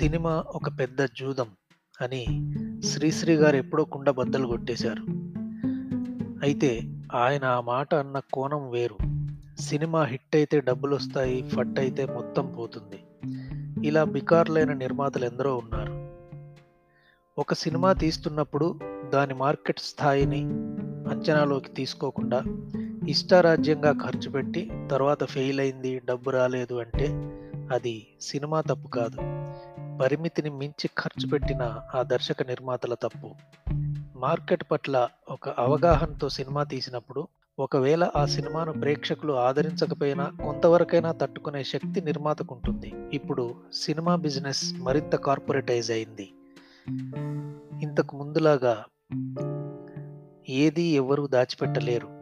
Cinema ఒక పెద్ద జూదం అని శ్రీశ్రీ గారు ఎప్పుడో కుండ బద్దలు కొట్టేశారు. అయితే ఆయన ఆ మాట అన్న కోణం వేరు. సినిమా హిట్ అయితే డబ్బులు వస్తాయి ఫట్ అయితే మొత్తం పోతుంది. ఇలా బికార్లైన నిర్మాతలు ఎందరో ఉన్నారు. ఒక సినిమా తీస్తున్నప్పుడు దాని మార్కెట్ స్థాయిని అంచనాలోకి తీసుకోకుండా ఇష్టారాజ్యంగా ఖర్చు పెట్టి తర్వాత ఫెయిల్ అయింది డబ్బు రాలేదు అంటే అది సినిమా తప్పు కాదు. పరిమితిని మించి ఖర్చు పెట్టిన ఆ దర్శక నిర్మాతల తప్పు. మార్కెట్ పట్ల ఒక అవగాహనతో సినిమా తీసినప్పుడు ఒకవేళ ఆ సినిమాను ప్రేక్షకులు ఆదరించకపోయినా కొంతవరకైనా తట్టుకునే శక్తి నిర్మాతకు ఉంటుంది ఇప్పుడు సినిమా బిజినెస్ మరింత కార్పొరేటైజ్ అయింది. ఇంతకు ముందులాగా ఏది ఎవరు దాచిపెట్టలేరు.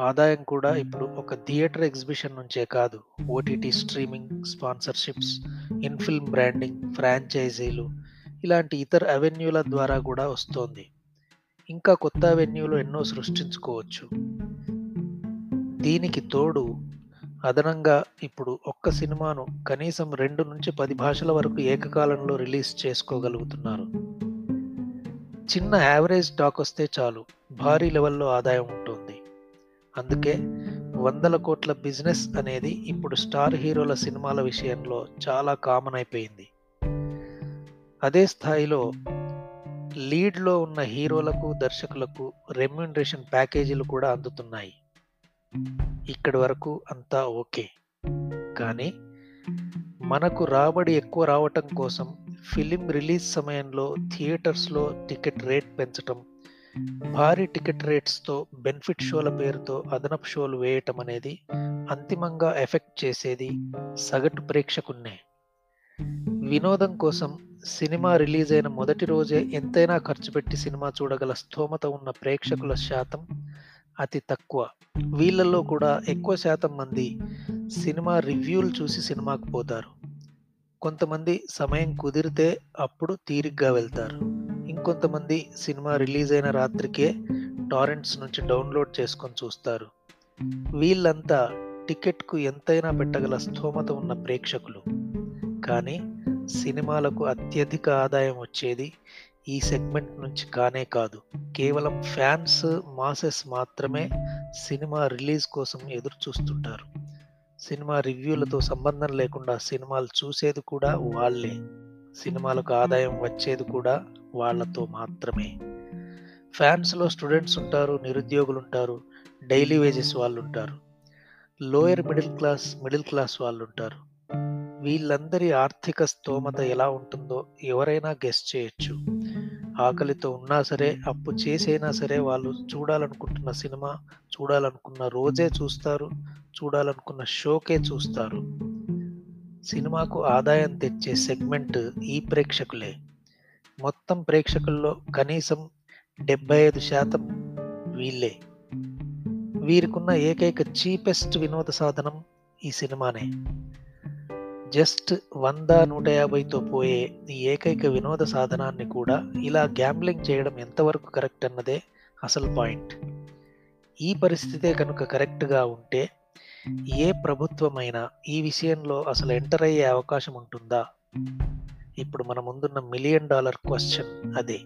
ఆదాయం కూడా ఇప్పుడు ఒక థియేటర్ ఎగ్జిబిషన్ నుంచే కాదు. OTT streaming sponsorships in film branding ఫ్రాంచైజీలు ఇలాంటి ఇతర అవెన్యూల ద్వారా కూడా వస్తోంది. ఇంకా కొత్త అవెన్యూలు ఎన్నో సృష్టించుకోవచ్చు. దీనికి తోడు అదనంగా ఇప్పుడు ఒక్క సినిమాను కనీసం రెండు నుంచి పది భాషల వరకు ఏకకాలంలో రిలీజ్ చేసుకోగలుగుతున్నారు. చిన్న యావరేజ్ టాక్ వస్తే చాలు. భారీ లెవెల్లో ఆదాయం ఉంటుంది. అందుకే వందల కోట్ల బిజినెస్ అనేది ఇప్పుడు స్టార్ హీరోల సినిమాల విషయంలో చాలా కామన్ అయిపోయింది. అదే స్థాయిలో లీడ్లో ఉన్న హీరోలకు దర్శకులకు రెమ్యూనరేషన్ ప్యాకేజీలు కూడా అందుతున్నాయి. ఇక్కడి వరకు అంతా ఓకే. కానీ మనకు రాబడి ఎక్కువ రావటం కోసం ఫిలిం రిలీజ్ సమయంలో థియేటర్స్లో టికెట్ రేట్ పెంచటం భారీ టికెట్ రేట్స్తో బెనిఫిట్ షోల పేరుతో అదనపు షోలు వేయటం అనేది అంతిమంగా ఎఫెక్ట్ చేసేది సగటు ప్రేక్షకున్నే. వినోదం కోసం సినిమా రిలీజ్ అయిన మొదటి రోజే ఎంతైనా ఖర్చు పెట్టి సినిమా చూడగల స్థోమత ఉన్న ప్రేక్షకుల శాతం అతి తక్కువ. వీళ్ళల్లో కూడా ఎక్కువ శాతం మంది సినిమా రివ్యూలు చూసి సినిమాకు పోతారు. కొంతమంది సమయం కుదిరితే అప్పుడు తీరిగ్గా వెళ్తారు. ఇంకొంతమంది సినిమా రిలీజ్ అయిన రాత్రికే టారెంట్స్ నుంచి డౌన్లోడ్ చేసుకొని చూస్తారు. వీళ్ళంతా టికెట్కు ఎంతైనా పెట్టగల స్థోమత ఉన్న ప్రేక్షకులు. కానీ సినిమాలకు అత్యధిక ఆదాయం వచ్చేది ఈ సెగ్మెంట్ నుంచి కానే కాదు. కేవలం ఫ్యాన్స్ మాసెస్ మాత్రమే సినిమా రిలీజ్ కోసం ఎదురు చూస్తుంటారు సినిమా రివ్యూలతో సంబంధం లేకుండా సినిమాలు చూసేది కూడా వాళ్ళే. సినిమాలకు ఆదాయం వచ్చేది కూడా వాళ్ళతో మాత్రమే. ఫ్యాన్స్లో స్టూడెంట్స్ ఉంటారు నిరుద్యోగులు ఉంటారు డైలీ వేజెస్ వాళ్ళు ఉంటారు lower middle class middle class వాళ్ళు ఉంటారు వీళ్ళందరి ఆర్థిక స్తోమత ఎలా ఉంటుందో ఎవరైనా గెస్ట్ చేయొచ్చు. ఆకలితో ఉన్నా సరే అప్పు చేసైనా సరే వాళ్ళు చూడాలనుకుంటున్న సినిమా చూడాలనుకున్న రోజే చూస్తారు చూడాలనుకున్న షోకే చూస్తారు. సినిమాకు ఆదాయం తెచ్చే సెగ్మెంట్ ఈ ప్రేక్షకులే. మొత్తం ప్రేక్షకుల్లో కనీసం డెబ్బై ఐదు శాతం వీళ్ళే. వీరికున్న ఏకైక చీపెస్ట్ వినోద సాధనం ఈ సినిమానే. జస్ట్ వంద నూట యాభైతో పోయే ఈ ఏకైక వినోద సాధనాన్ని కూడా ఇలా గ్యాంబ్లింగ్ చేయడం ఎంతవరకు కరెక్ట్ అన్నదే అసలు పాయింట్. ఈ పరిస్థితే కనుక కరెక్ట్గా ఉంటే ఏ ప్రభుత్వమైనా ఈ విషయంలో అసలు ఎంటర్ అయ్యే అవకాశం ఉంటుందా? ఇప్పుడు మన ముందున్న మిలియన్ డాలర్ క్వశ్చన్ అదే.